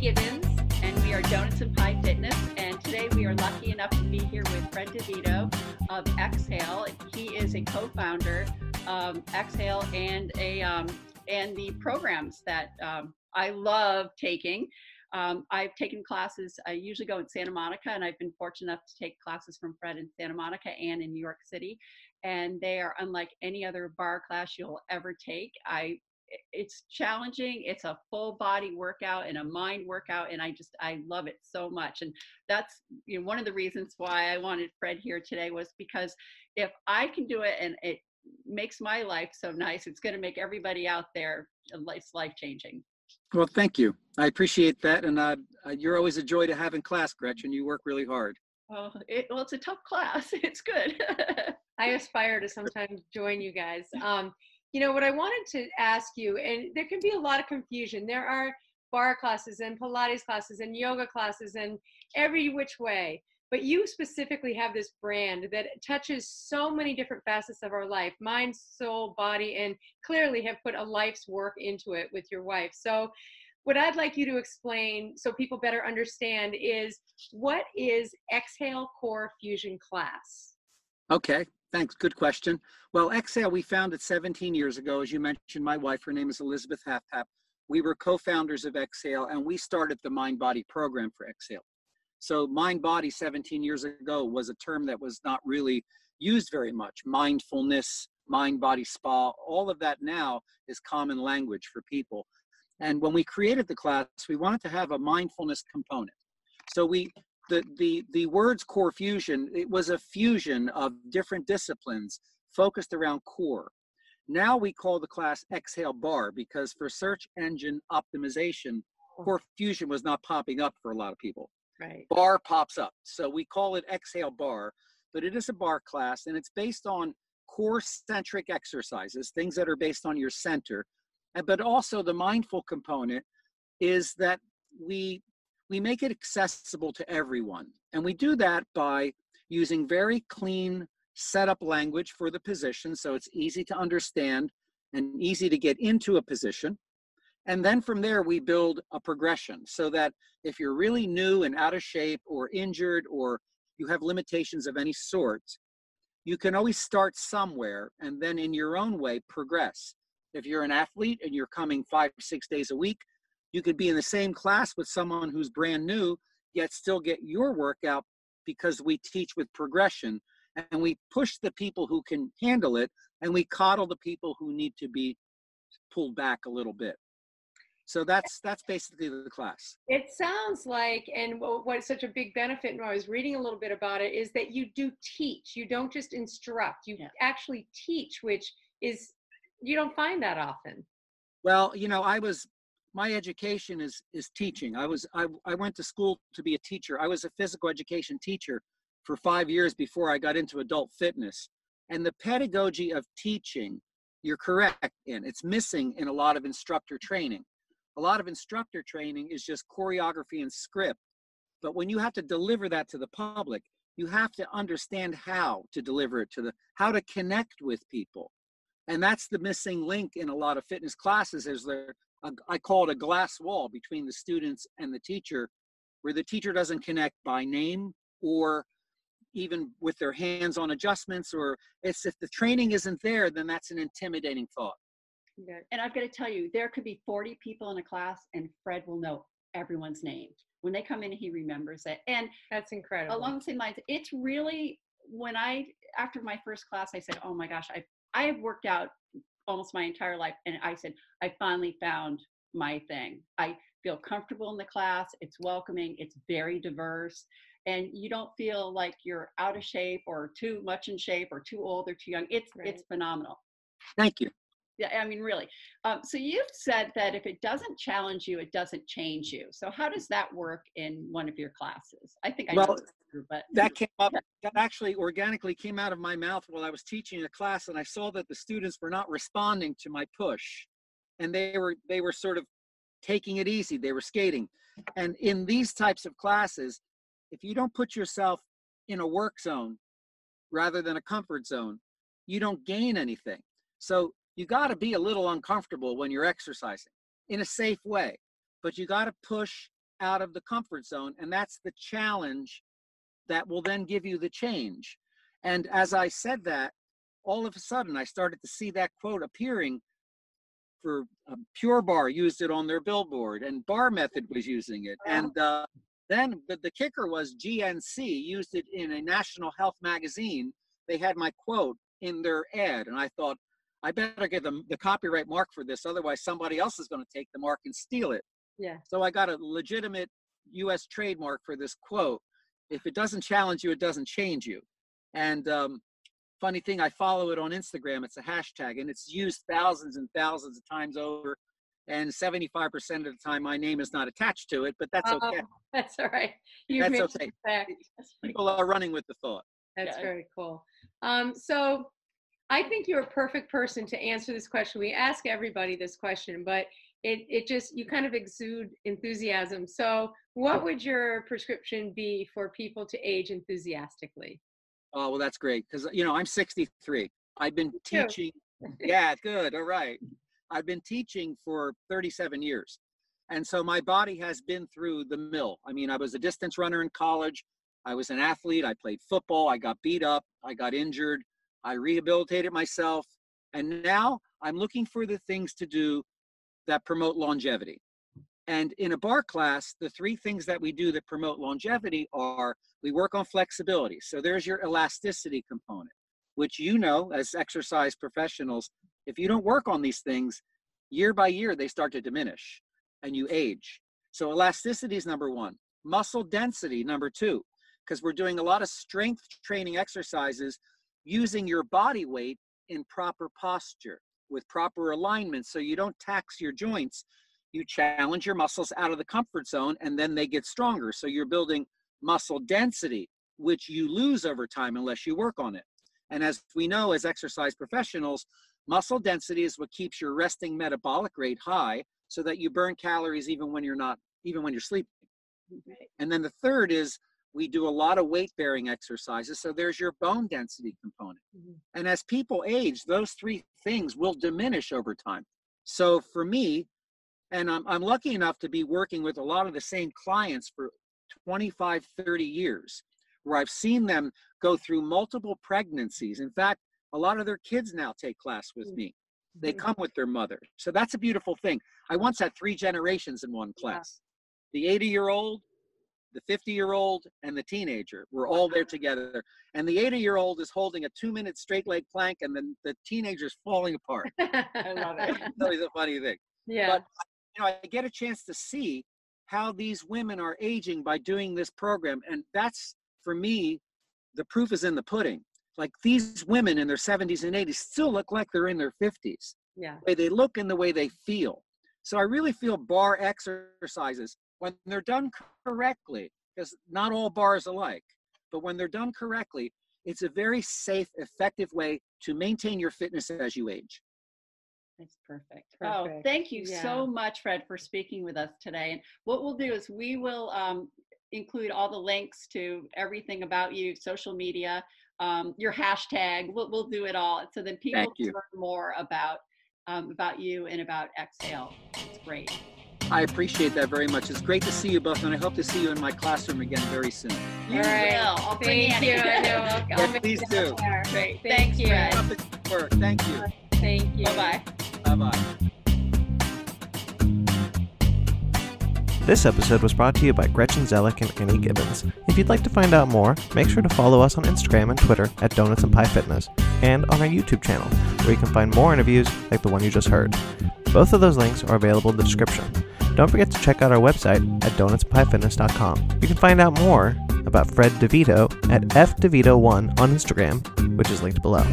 Gibbons, and we are Donuts and Pie Fitness. And today we are lucky enough to be here with Fred DeVito of Exhale. He is a co-founder of Exhale and a um, and the programs that um, I love taking. Um, I've taken classes. I usually go in Santa Monica, and I've been fortunate enough to take classes from Fred in Santa Monica and in New York City. And they are unlike any other bar class you'll ever take. I it's challenging it's a full body workout and a mind workout and i just i love it so much and that's you know one of the reasons why i wanted fred here today was because if i can do it and it makes my life so nice it's going to make everybody out there it's life changing well thank you. I appreciate that and uh, you're always a joy to have in class gretchen. You work really hard. Well, it, well it's a tough class. It's good. I aspire to sometimes join you guys. Um, you know what i wanted to ask you and there can be a lot of confusion. There are bar classes and pilates classes and yoga classes and every which way but you specifically have this brand that touches so many different facets of our life mind soul body and clearly have put a life's work into it with your wife. So what i'd like you to explain so people better understand is what is exhale core fusion class? Okay Thanks. Good question. Well, Exhale, we founded 17 years ago. As you mentioned, my wife, her name is Elizabeth Halfpapp. We were co founders of Exhale and we started the Mind Body program for Exhale. So, mind body 17 years ago was a term that was not really used very much. Mindfulness, mind body spa, all of that now is common language for people. And when we created the class, we wanted to have a mindfulness component. So we the, the, the words core fusion, it was a fusion of different disciplines focused around core. Now we call the class Exhale Bar because for search engine optimization, oh. core fusion was not popping up for a lot of people. Right. Bar pops up. So we call it Exhale Bar, but it is a bar class and it's based on core centric exercises, things that are based on your center. But also the mindful component is that we we make it accessible to everyone. And we do that by using very clean setup language for the position so it's easy to understand and easy to get into a position. And then from there, we build a progression so that if you're really new and out of shape or injured or you have limitations of any sort, you can always start somewhere and then in your own way progress. If you're an athlete and you're coming five, six days a week, you could be in the same class with someone who's brand new, yet still get your workout because we teach with progression and we push the people who can handle it and we coddle the people who need to be pulled back a little bit. So that's that's basically the class. It sounds like, and what's such a big benefit, and I was reading a little bit about it, is that you do teach. You don't just instruct. You yeah. actually teach, which is you don't find that often. Well, you know, I was my education is is teaching. I was I, I went to school to be a teacher. I was a physical education teacher for five years before I got into adult fitness. And the pedagogy of teaching, you're correct in. It's missing in a lot of instructor training. A lot of instructor training is just choreography and script. But when you have to deliver that to the public, you have to understand how to deliver it to the how to connect with people and that's the missing link in a lot of fitness classes is there a, I call it a glass wall between the students and the teacher, where the teacher doesn't connect by name or even with their hands on adjustments or it's if the training isn't there then that's an intimidating thought. And i've got to tell you there could be 40 people in a class and fred will know everyone's name. When they come in he remembers it. And that's incredible. along the same lines it's really when i after my first class i said oh my gosh i i have worked out almost my entire life. And I said, I finally found my thing. I feel comfortable in the class. It's welcoming. It's very diverse. And you don't feel like you're out of shape or too much in shape or too old or too young. It's right. it's phenomenal. Thank you. Yeah, I mean, really. Um, so you've said that if it doesn't challenge you, it doesn't change you. So how does that work in one of your classes? I think I well, know but that came up. That actually organically came out of my mouth while I was teaching a class, and I saw that the students were not responding to my push, and they were they were sort of taking it easy. They were skating, and in these types of classes, if you don't put yourself in a work zone rather than a comfort zone, you don't gain anything. So you got to be a little uncomfortable when you're exercising in a safe way, but you got to push out of the comfort zone. And that's the challenge that will then give you the change. And as I said that, all of a sudden I started to see that quote appearing for uh, Pure Barre used it on their billboard, and Bar Method was using it. And uh, then the, the kicker was GNC used it in a national health magazine. They had my quote in their ad, and I thought, I better get them the copyright mark for this, otherwise somebody else is going to take the mark and steal it. Yeah. So I got a legitimate U.S. trademark for this quote. If it doesn't challenge you, it doesn't change you. And um, funny thing, I follow it on Instagram. It's a hashtag, and it's used thousands and thousands of times over. And 75% of the time, my name is not attached to it, but that's Oh, okay. That's all right. You That's okay. People are running with the thought. That's Yeah. very cool. Um, so I think you're a perfect person to answer this question. We ask everybody this question, but it, it just, you kind of exude enthusiasm. So what would your prescription be for people to age enthusiastically? Oh, well, that's great because, you know, I'm 63. I've been teaching. yeah, good. All right. I've been teaching for 37 years. And so my body has been through the mill. I mean, I was a distance runner in college. I was an athlete. I played football. I got beat up. I got injured. I rehabilitated myself. And now I'm looking for the things to do that promote longevity. And in a bar class, the three things that we do that promote longevity are we work on flexibility. So there's your elasticity component, which you know as exercise professionals, if you don't work on these things, year by year, they start to diminish and you age. So elasticity is number one. Muscle density, number two, because we're doing a lot of strength training exercises using your body weight in proper posture with proper alignment so you don't tax your joints. You challenge your muscles out of the comfort zone and then they get stronger. So you're building muscle density, which you lose over time unless you work on it. And as we know as exercise professionals, muscle density is what keeps your resting metabolic rate high so that you burn calories even when you're not, even when you're sleeping. And then the third is we do a lot of weight bearing exercises. So there's your bone density component. Mhm. And as people age, those three things will diminish over time. So for me, and I'm, I'm lucky enough to be working with a lot of the same clients for 25, 30 years, where I've seen them go through multiple pregnancies. In fact, a lot of their kids now take class with Mm. me. They Mhm. come with their mother. So that's a beautiful thing. I once had three generations in one Yeah. class. The 80 year old, the 50 year old, and the teenager were all there together. And the 80 year old is holding a two minute straight leg plank, and then the teenager's falling apart. I love it. Always a funny thing. yeah. You know, I get a chance to see how these women are aging by doing this program. And that's, for me, the proof is in the pudding. Like these women in their 70s and 80s still look like they're in their 50s yeah. the way they look and the way they feel. So I really feel bar exercises when they're done correctly, because not all bars alike, but when they're done correctly, it's a very safe, effective way to maintain your fitness as you age. That's perfect. Oh, thank you Yeah. so much, Fred, for speaking with us today. And what we'll do is we will um, include all the links to everything about you, social media, um, your hashtag. We'll, we'll do it all so then people can learn more about um, about you and about Exhale. It's great. I appreciate that very much. It's great to see you both, and I hope to see you in my classroom again very soon. You All right. will. I'll bring Thank you. I know. I'll, I'll Yeah, please do. Great. Thanks, Thank you. Fred. Keep good work. Thank you. Thank you. Bye bye. Bye bye. This episode was brought to you by Gretchen Zellick and Annie Gibbons. If you'd like to find out more, make sure to follow us on Instagram and Twitter at Donuts and Pie Fitness, and on our YouTube channel, where you can find more interviews like the one you just heard. Both of those links are available in the description. Don't forget to check out our website at donutsppiefitness.com. You can find out more about Fred DeVito at FDeVito1 on Instagram, which is linked below.